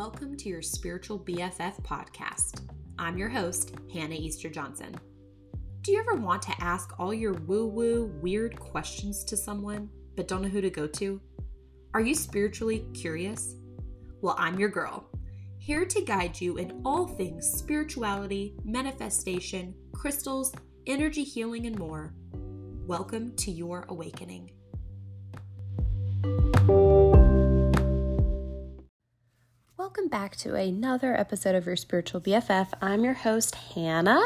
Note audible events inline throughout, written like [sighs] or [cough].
Welcome to your Spiritual BFF podcast. I'm your host, Hannah Easter Johnson. Do you ever want to ask all your woo woo, weird questions to someone, but don't know who to go to? Are you spiritually curious? Well, I'm your girl, here to guide you in all things spirituality, manifestation, crystals, energy healing, and more. Welcome to your awakening. Welcome back to another episode of your Spiritual BFF. I'm your host, Hannah,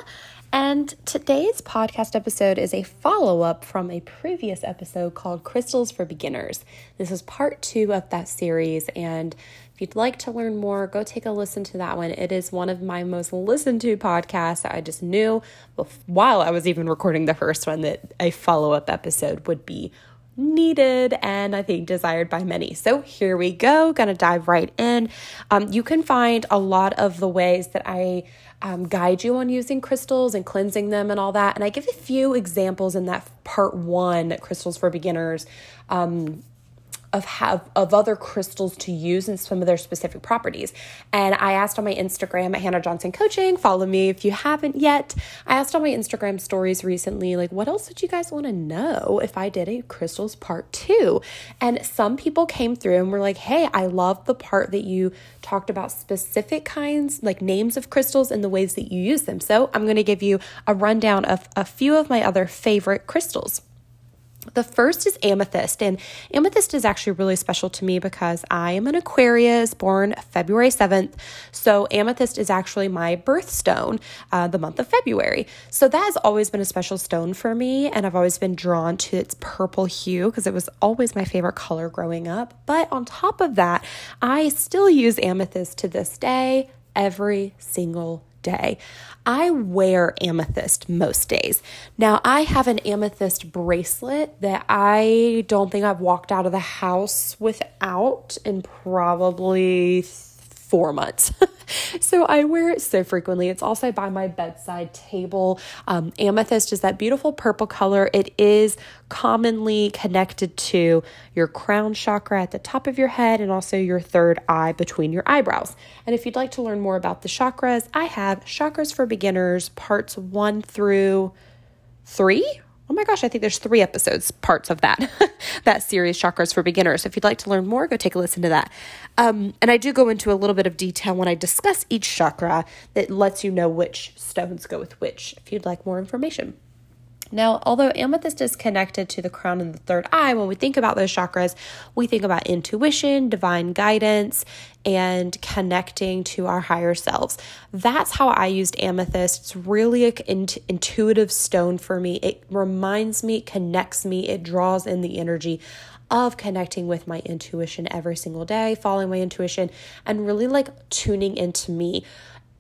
and today's podcast episode is a follow up from a previous episode called Crystals for Beginners. This is part two of that series, and if you'd like to learn more, go take a listen to that one. It is one of my most listened to podcasts. I just knew while I was even recording the first one that a follow up episode would be needed and I think desired by many. So here we go, gonna dive right in. Um, you can find a lot of the ways that I um, guide you on using crystals and cleansing them and all that. And I give a few examples in that part one, Crystals for Beginners. Um, of have of other crystals to use and some of their specific properties. And I asked on my Instagram at Hannah Johnson Coaching, follow me if you haven't yet. I asked on my Instagram stories recently, like, what else did you guys want to know if I did a crystals part two? And some people came through and were like, hey, I love the part that you talked about specific kinds, like names of crystals and the ways that you use them. So I'm going to give you a rundown of a few of my other favorite crystals. The first is amethyst, and amethyst is actually really special to me because I am an Aquarius born February 7th. So, amethyst is actually my birthstone, uh, the month of February. So, that has always been a special stone for me, and I've always been drawn to its purple hue because it was always my favorite color growing up. But on top of that, I still use amethyst to this day every single day. I wear amethyst most days. Now, I have an amethyst bracelet that I don't think I've walked out of the house without in probably four months. [laughs] [laughs] so I wear it so frequently. It's also by my bedside table. Um, amethyst is that beautiful purple color. It is commonly connected to your crown chakra at the top of your head and also your third eye between your eyebrows. And if you'd like to learn more about the chakras, I have Chakras for Beginners parts one through three oh my gosh, I think there's three episodes, parts of that, [laughs] that series, Chakras for Beginners. If you'd like to learn more, go take a listen to that. Um, and I do go into a little bit of detail when I discuss each chakra that lets you know which stones go with which if you'd like more information. Now, although amethyst is connected to the crown and the third eye, when we think about those chakras, we think about intuition, divine guidance, and connecting to our higher selves. That's how I used amethyst. It's really an intuitive stone for me. It reminds me, connects me, it draws in the energy of connecting with my intuition every single day, following my intuition, and really like tuning into me.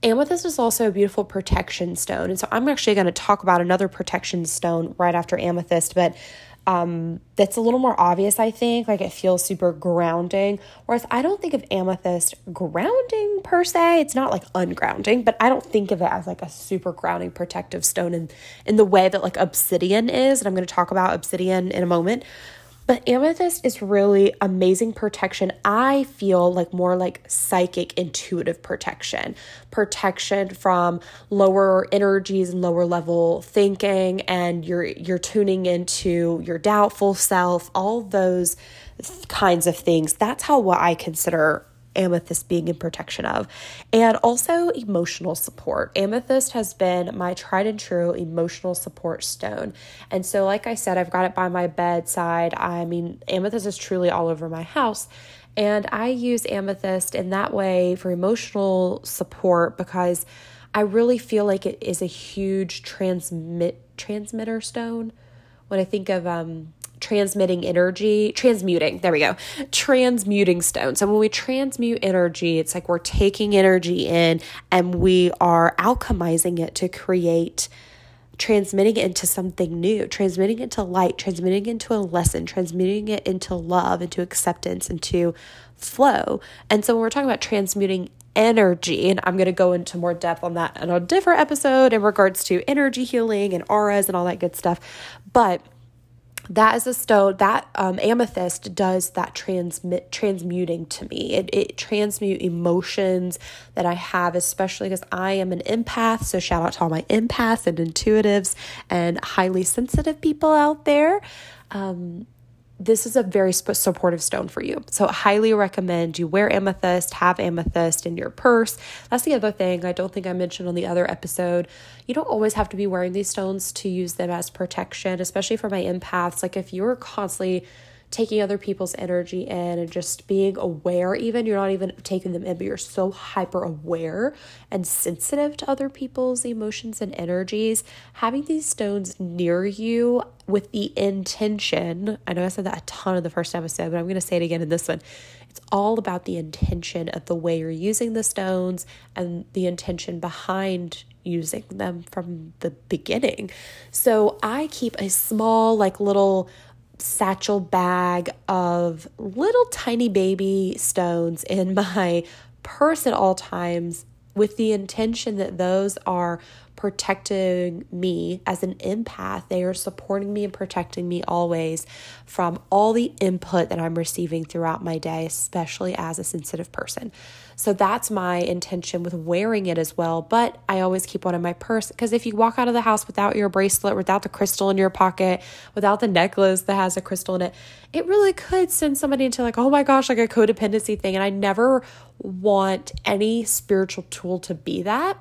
Amethyst is also a beautiful protection stone. And so I'm actually going to talk about another protection stone right after amethyst, but um, that's a little more obvious, I think. Like it feels super grounding. Whereas I don't think of amethyst grounding per se. It's not like ungrounding, but I don't think of it as like a super grounding protective stone in, in the way that like obsidian is. And I'm going to talk about obsidian in a moment. But amethyst is really amazing protection. I feel like more like psychic intuitive protection, protection from lower energies and lower level thinking and you're you're tuning into your doubtful self, all those kinds of things. That's how what I consider amethyst being in protection of, and also emotional support. Amethyst has been my tried and true emotional support stone. And so, like I said, I've got it by my bedside. I mean, amethyst is truly all over my house. And I use amethyst in that way for emotional support because I really feel like it is a huge transmit transmitter stone. When I think of um, transmitting energy, transmuting, there we go, transmuting stone. So when we transmute energy, it's like we're taking energy in and we are alchemizing it to create transmitting it into something new, transmitting it to light, transmitting it into a lesson, transmitting it into love, into acceptance, into flow. And so when we're talking about transmuting energy, and I'm going to go into more depth on that in a different episode in regards to energy healing and auras and all that good stuff. But that is a stone that um, amethyst does that transmit transmuting to me. It, it transmute emotions that i have especially because i am an empath. So shout out to all my empaths and intuitives and highly sensitive people out there. Um, this is a very supportive stone for you. So, highly recommend you wear amethyst, have amethyst in your purse. That's the other thing I don't think I mentioned on the other episode. You don't always have to be wearing these stones to use them as protection, especially for my empaths. Like, if you're constantly taking other people's energy in and just being aware, even you're not even taking them in, but you're so hyper aware and sensitive to other people's emotions and energies. Having these stones near you with the intention, I know I said that a ton in the first episode, but I'm going to say it again in this one. It's all about the intention of the way you're using the stones and the intention behind using them from the beginning. So I keep a small, like little satchel bag of little tiny baby stones in [laughs] my purse at all times with the intention that those are protecting me as an empath. They are supporting me and protecting me always from all the input that I'm receiving throughout my day, especially as a sensitive person. So that's my intention with wearing it as well. But I always keep one in my purse because if you walk out of the house without your bracelet, without the crystal in your pocket, without the necklace that has a crystal in it, it really could send somebody into like, oh my gosh, like a codependency thing. And I never want any spiritual tool to be that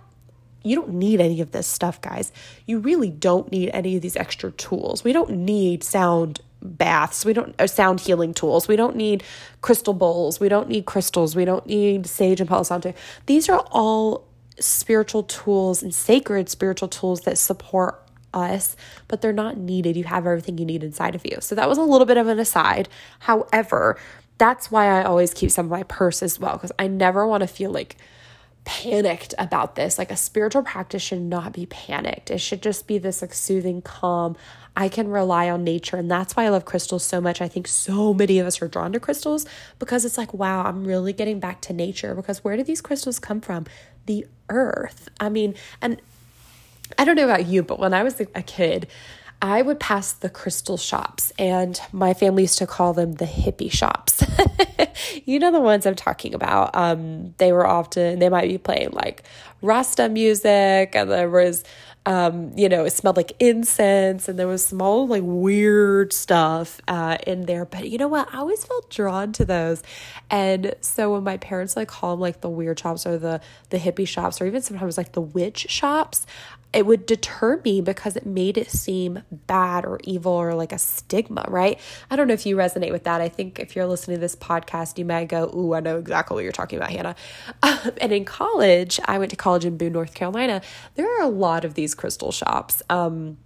you don't need any of this stuff, guys. You really don't need any of these extra tools. We don't need sound baths. We don't uh, sound healing tools. We don't need crystal bowls. We don't need crystals. We don't need sage and Palo Santo. These are all spiritual tools and sacred spiritual tools that support us, but they're not needed. You have everything you need inside of you. So that was a little bit of an aside. However, that's why I always keep some of my purse as well because I never want to feel like panicked about this. Like a spiritual practice should not be panicked. It should just be this like soothing, calm. I can rely on nature. And that's why I love crystals so much. I think so many of us are drawn to crystals because it's like, wow, I'm really getting back to nature. Because where do these crystals come from? The earth. I mean, and I don't know about you, but when I was a kid, I would pass the crystal shops, and my family used to call them the hippie shops. [laughs] you know the ones I'm talking about. Um, they were often they might be playing like Rasta music, and there was um, you know, it smelled like incense and there was some all like weird stuff uh, in there. But you know what? I always felt drawn to those. And so when my parents like call them like the weird shops or the the hippie shops or even sometimes like the witch shops, it would deter me because it made it seem bad or evil or like a stigma, right? I don't know if you resonate with that. I think if you're listening to this podcast, you might go, Ooh, I know exactly what you're talking about, Hannah. [laughs] Um, and in college, I went to college in Boone, North Carolina. There are a lot of these crystal shops. Um,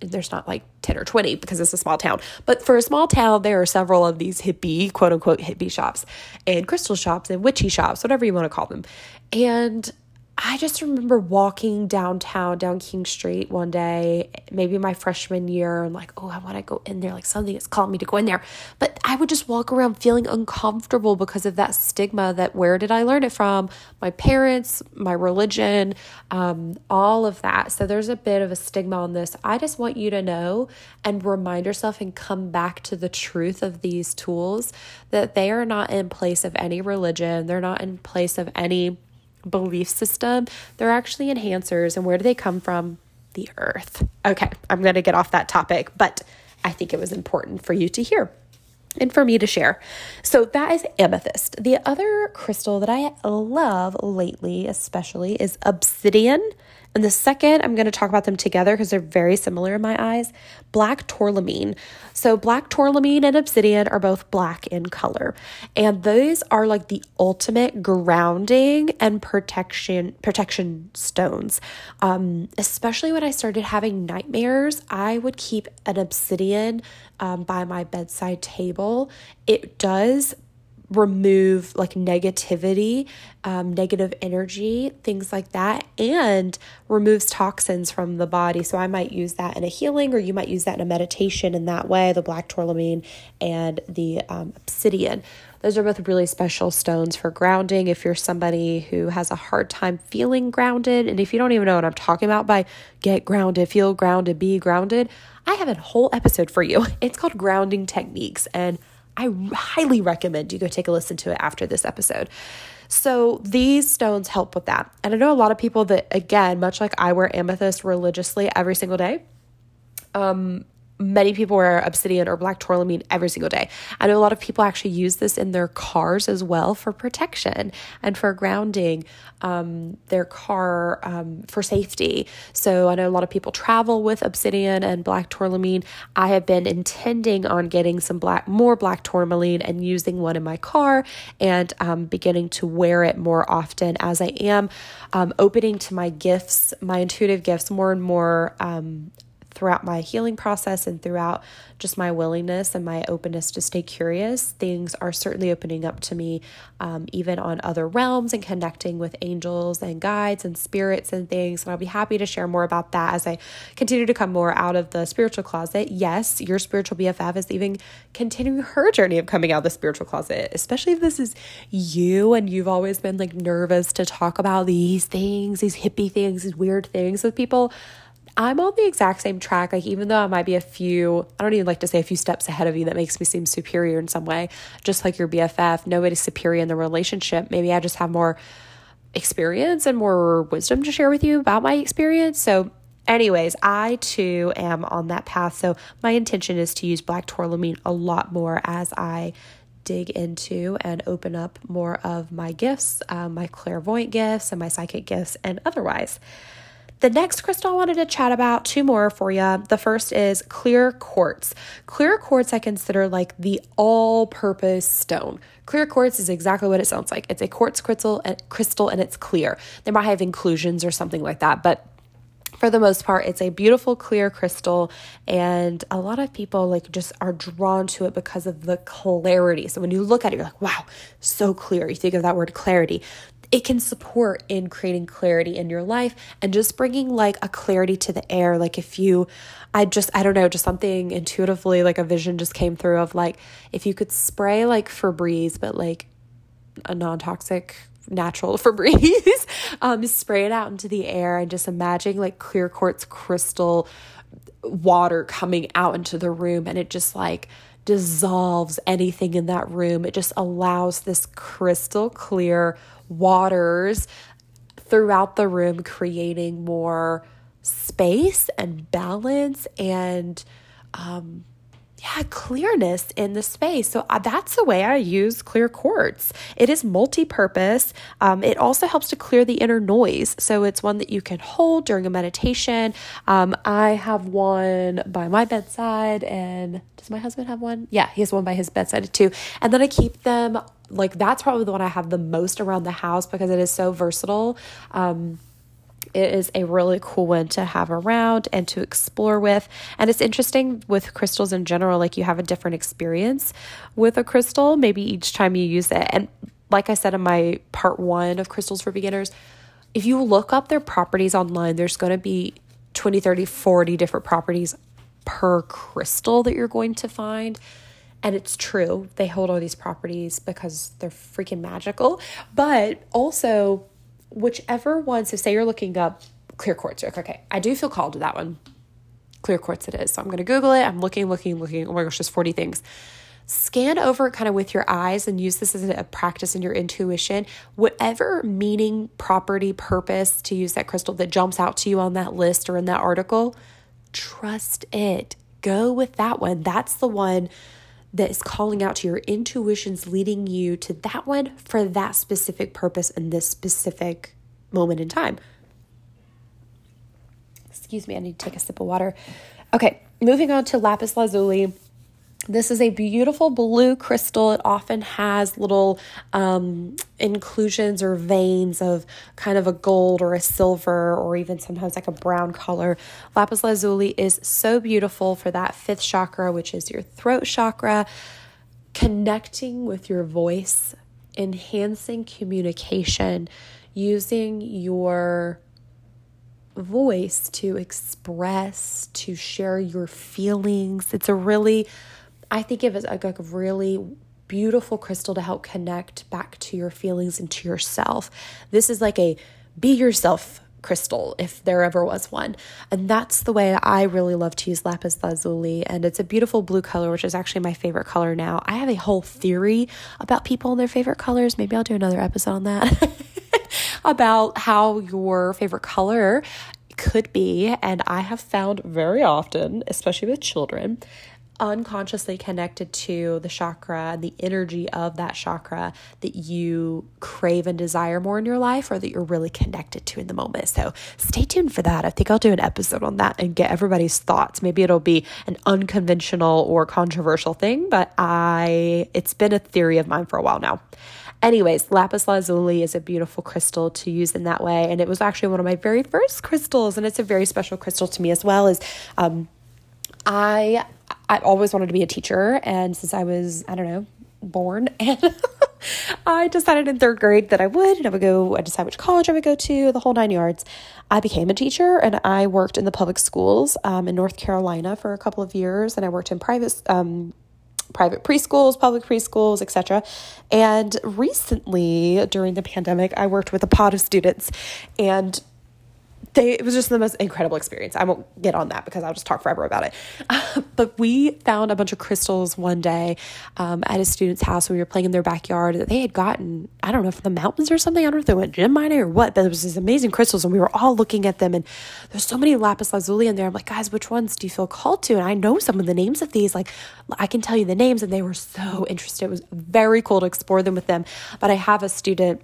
there's not like 10 or 20 because it's a small town. But for a small town, there are several of these hippie, quote unquote, hippie shops and crystal shops and witchy shops, whatever you want to call them. And I just remember walking downtown, down King Street one day, maybe my freshman year, and like, oh, I want to go in there. Like something is calling me to go in there. But I would just walk around feeling uncomfortable because of that stigma that where did I learn it from? My parents, my religion, um, all of that. So there's a bit of a stigma on this. I just want you to know and remind yourself and come back to the truth of these tools that they are not in place of any religion, they're not in place of any belief system, they're actually enhancers. And where do they come from? The earth. Okay, I'm going to get off that topic, but I think it was important for you to hear and for me to share. So that is amethyst. The other crystal that I love lately, especially, is obsidian. And the second, I'm going to talk about them together because they're very similar in my eyes. Black tourmaline. So, black tourmaline and obsidian are both black in color. And those are like the ultimate grounding and protection protection stones. Um, especially when I started having nightmares, I would keep an obsidian um, by my bedside table. It does remove like negativity, um, negative energy, things like that, and removes toxins from the body. So I might use that in a healing, or you might use that in a meditation in that way the black tourmaline and the um, obsidian. Those are both really special stones for grounding if you're somebody who has a hard time feeling grounded. And if you don't even know what I'm talking about by get grounded, feel grounded, be grounded, I have a whole episode for you. [laughs] It's called Grounding Techniques. And I highly recommend you go take a listen to it after this episode. So these stones help with that. And I know a lot of people that, again, much like I wear amethyst religiously every single day, um, many people wear obsidian or black tourmaline every single day. I know a lot of people actually use this in their cars as well for protection and for grounding um, their car um, for safety. So I know a lot of people travel with obsidian and black tourmaline. I have been intending on getting some black, more black tourmaline and using one in my car and um, beginning to wear it more often as I am um, opening to my gifts, my intuitive gifts more and more um, throughout my healing process and throughout just my willingness and my openness to stay curious, things are certainly opening up to me, um, even on other realms and connecting with angels and guides and spirits and things. And I'll be happy to share more about that as I continue to come more out of the spiritual closet. Yes, your spiritual BFF is even continuing her journey of coming out of the spiritual closet, especially if this is you and you've always been like nervous to talk about these things, these hippie things, these weird things with people. I'm on the exact same track. Like, even though I might be a few, I don't even like to say a few steps ahead of you, that makes me seem superior in some way, just like your BFF. Nobody's superior in the relationship. Maybe I just have more experience and more wisdom to share with you about my experience. So, anyways, I too am on that path. So, my intention is to use black tourmaline a lot more as I dig into and open up more of my gifts, um, my clairvoyant gifts, and my psychic gifts, and otherwise. The next crystal I wanted to chat about, two more for you. The first is clear quartz. Clear quartz, I consider like the all purpose stone. Clear quartz is exactly what it sounds like. It's a quartz crystal, crystal and it's clear. They might have inclusions or something like that, but for the most part it's a beautiful clear crystal and a lot of people like just are drawn to it because of the clarity so when you look at it you're like wow so clear you think of that word clarity it can support in creating clarity in your life and just bringing like a clarity to the air. Like if you, I just, I don't know, just something intuitively, like a vision just came through of like if you could spray like Febreze, but like a non toxic natural [laughs] Febreze, um, spray it out into the air and just imagine like clear quartz crystal water coming out into the room and it just like dissolves anything in that room. It just allows this crystal clear waters throughout the room, creating more space and balance and um, yeah, clearness in the space. So uh, that's the way I use clear quartz. It is multi purpose. Um, it also helps to clear the inner noise. So it's one that you can hold during a meditation. Um, I have one by my bedside, and does my husband have one? Yeah, he has one by his bedside too. And then I keep them like that's probably the one I have the most around the house because it is so versatile. Um, it is a really cool one to have around and to explore with. And it's interesting with crystals in general, like you have a different experience with a crystal, maybe each time you use it. And like I said in my part one of Crystals for Beginners, if you look up their properties online, there's going to be 20, 30, 40 different properties per crystal that you're going to find. And it's true, they hold all these properties because they're freaking magical. But also, whichever one, so say you're looking up clear quartz, okay, I do feel called to that one. Clear quartz it is. So I'm going to Google it. I'm looking, looking, looking. Oh my gosh, there's 40 things. Scan over kind of with your eyes and use this as a practice in your intuition. Whatever meaning, property, purpose to use that crystal that jumps out to you on that list or in that article, trust it. Go with that one. That's the one that is calling out to your intuitions, leading you to that one for that specific purpose in this specific moment in time. Excuse me, I need to take a sip of water. Okay, moving on to lapis lazuli. This is a beautiful blue crystal. It often has little um, inclusions or veins of kind of a gold or a silver or even sometimes like a brown color. Lapis lazuli is so beautiful for that fifth chakra, which is your throat chakra connecting with your voice, enhancing communication, using your voice to express, to share your feelings. It's a really, I think of it as like a really beautiful crystal to help connect back to your feelings and to yourself. This is like a be yourself crystal if there ever was one. And that's the way I really love to use lapis lazuli. And it's a beautiful blue color, which is actually my favorite color now. I have a whole theory about people and their favorite colors. Maybe I'll do another episode on that. [laughs] about how your favorite color could be. And I have found very often, especially with children, unconsciously connected to the chakra and the energy of that chakra that you crave and desire more in your life or that you're really connected to in the moment. So stay tuned for that. I think I'll do an episode on that and get everybody's thoughts. Maybe it'll be an unconventional or controversial thing, but I it's been a theory of mine for a while now. Anyways, lapis lazuli is a beautiful crystal to use in that way. And it was actually one of my very first crystals. And it's a very special crystal to me as well as um, I I always wanted to be a teacher. And since I was, I don't know, born [laughs] and I decided in third grade that I would, and I would go, I decided which college I would go to, the whole nine yards. I became a teacher and I worked in the public schools um, in North Carolina for a couple of years, and I worked in private um, private preschools, public preschools, etc. And recently, during the pandemic, I worked with a pod of students and they, it was just the most incredible experience. I won't get on that because I'll just talk forever about it. Uh, [laughs] but we found a bunch of crystals one day um, at a student's house. We were playing in their backyard that they had gotten, I don't know, from the mountains or something. I don't know if they went gem mining or what, but there was these amazing crystals and we were all looking at them. And there's so many lapis lazuli in there. I'm like, guys, which ones do you feel called to? And I know some of the names of these. Like, I can tell you the names. And they were so interested. It was very cool to explore them with them. But I have a student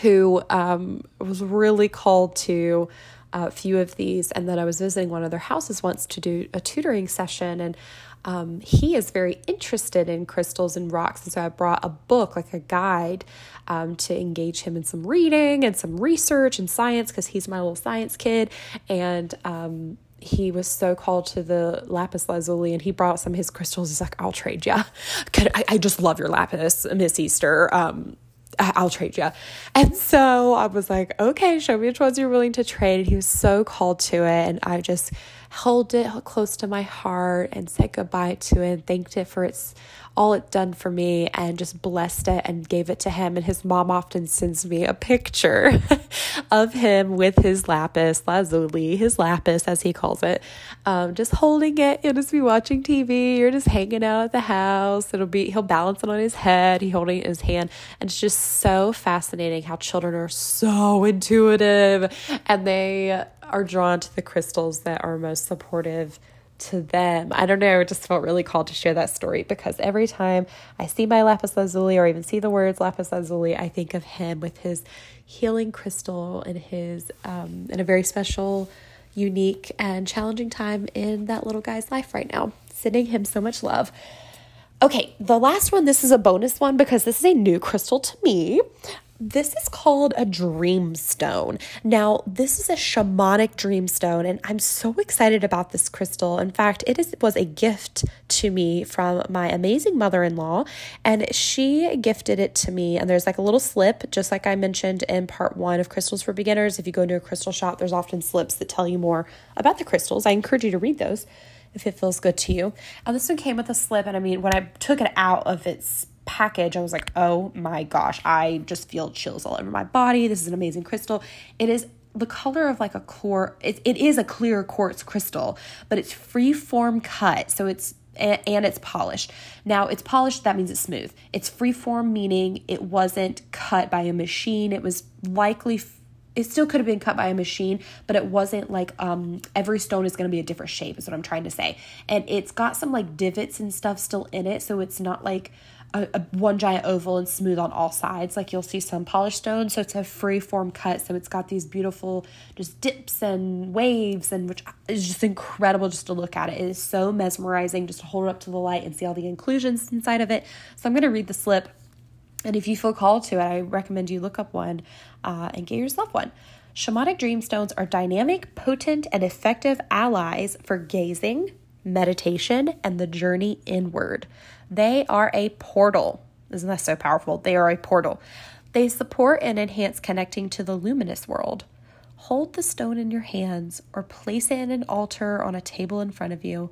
who um, was really called to a few of these. And then I was visiting one of their houses once to do a tutoring session. And um, he is very interested in crystals and rocks. And so I brought a book, like a guide, um, to engage him in some reading and some research and science because he's my little science kid. And um, he was so called to the lapis lazuli and he brought some of his crystals. He's like, I'll trade you. [laughs] I, I just love your lapis, Miss Easter. Um, I'll trade you. And so I was like, okay, show me which ones you're willing to trade. And he was so called to it. And I just held it close to my heart and said goodbye to it and thanked it for its all it done for me and just blessed it and gave it to him. And his mom often sends me a picture [laughs] of him with his lapis lazuli, his lapis as he calls it, um, just holding it. You'll just be watching TV. You're just hanging out at the house. It'll be he'll balance it on his head. He holding it in his hand, and it's just so fascinating how children are so intuitive and they are drawn to the crystals that are most supportive to them. I don't know, I just felt really called to share that story because every time I see my lapis lazuli or even see the words lapis lazuli, I think of him with his healing crystal and his um in a very special, unique and challenging time in that little guy's life right now. Sending him so much love. Okay, the last one, this is a bonus one because this is a new crystal to me. This is called a dream stone. Now, this is a shamanic dream stone, and I'm so excited about this crystal. In fact, it is, was a gift to me from my amazing mother in law, and she gifted it to me. And there's like a little slip, just like I mentioned in part one of Crystals for Beginners. If you go into a crystal shop, there's often slips that tell you more about the crystals. I encourage you to read those if it feels good to you. And this one came with a slip, and I mean, when I took it out of its package, I was like, oh my gosh, I just feel chills all over my body. This is an amazing crystal. It is the color of like a core, it, it is a clear quartz crystal, but it's free form cut. So it's and it's polished. Now, it's polished, that means it's smooth. It's free form, meaning it wasn't cut by a machine. It was likely it still could have been cut by a machine, but it wasn't like um every stone is going to be a different shape is what I'm trying to say. And it's got some like divots and stuff still in it, so it's not like a, a, one giant oval and smooth on all sides. Like you'll see some polished stone. So it's a free form cut. So it's got these beautiful just dips and waves and which is just incredible just to look at it. It is so mesmerizing just to hold it up to the light and see all the inclusions inside of it. So i'm going to read the slip. And if you feel called to it i recommend you look up one uh, and get yourself one. Shamanic dreamstones are dynamic, potent, and effective allies for gazing, meditation, and the journey inward. They are a portal. Isn't that so powerful? They are a portal. They support and enhance connecting to the luminous world. Hold the stone in your hands or place it in an altar on a table in front of you.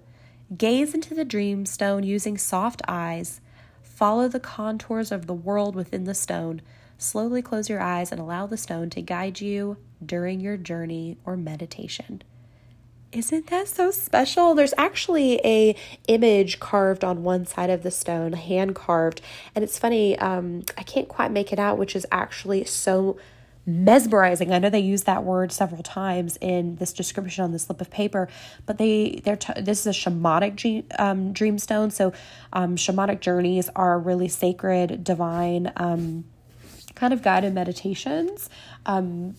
Gaze into the dream stone using soft eyes. Follow the contours of the world within the stone. Slowly close your eyes and allow the stone to guide you during your journey or meditation. Isn't that so special? There's actually a image carved on one side of the stone, hand carved, and it's funny. Um, I can't quite make it out, which is actually so mesmerizing. I know they use that word several times in this description on the slip of paper, but they they're t- this is a shamanic dream, um. So um, shamanic journeys are really sacred, divine, um, kind of guided meditations. Um,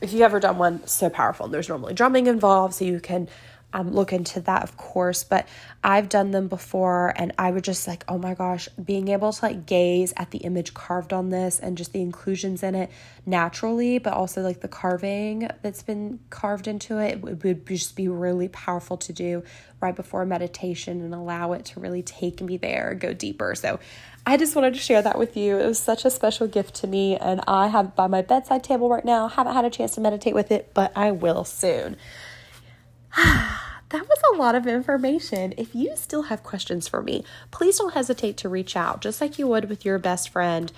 if you've ever done one, so powerful. There's normally drumming involved, so you can um, look into that, of course. But I've done them before, and I would just like, oh my gosh, being able to like gaze at the image carved on this and just the inclusions in it naturally, but also like the carving that's been carved into it, it would just be really powerful to do right before meditation and allow it to really take me there, go deeper. So I just wanted to share that with you. It was such a special gift to me, and I have by my bedside table right now. Haven't had a chance to meditate with it, but I will soon. [sighs] that was a lot of information. If you still have questions for me, please don't hesitate to reach out, just like you would with your best friend.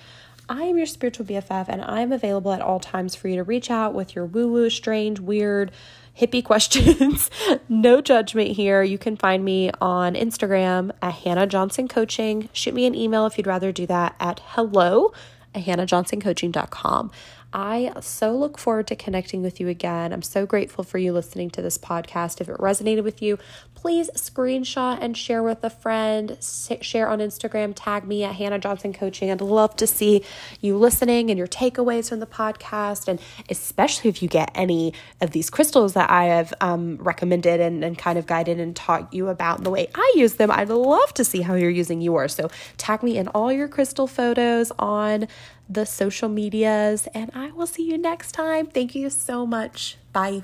I am your spiritual BFF, and I'm available at all times for you to reach out with your woo woo, strange, weird, hippie questions. [laughs] no judgment here. You can find me on Instagram at Hannah Johnson Coaching. Shoot me an email if you'd rather do that at hello at hannahjohnsoncoaching.com. I so look forward to connecting with you again. I'm so grateful for you listening to this podcast. If it resonated with you, please screenshot and share with a friend. Share on Instagram, tag me at Hannah Johnson Coaching. I'd love to see you listening and your takeaways from the podcast. And especially if you get any of these crystals that I have um, recommended and, and kind of guided and taught you about the way I use them, I'd love to see how you're using yours. So tag me in all your crystal photos on the social medias, and I will see you next time. Thank you so much. Bye.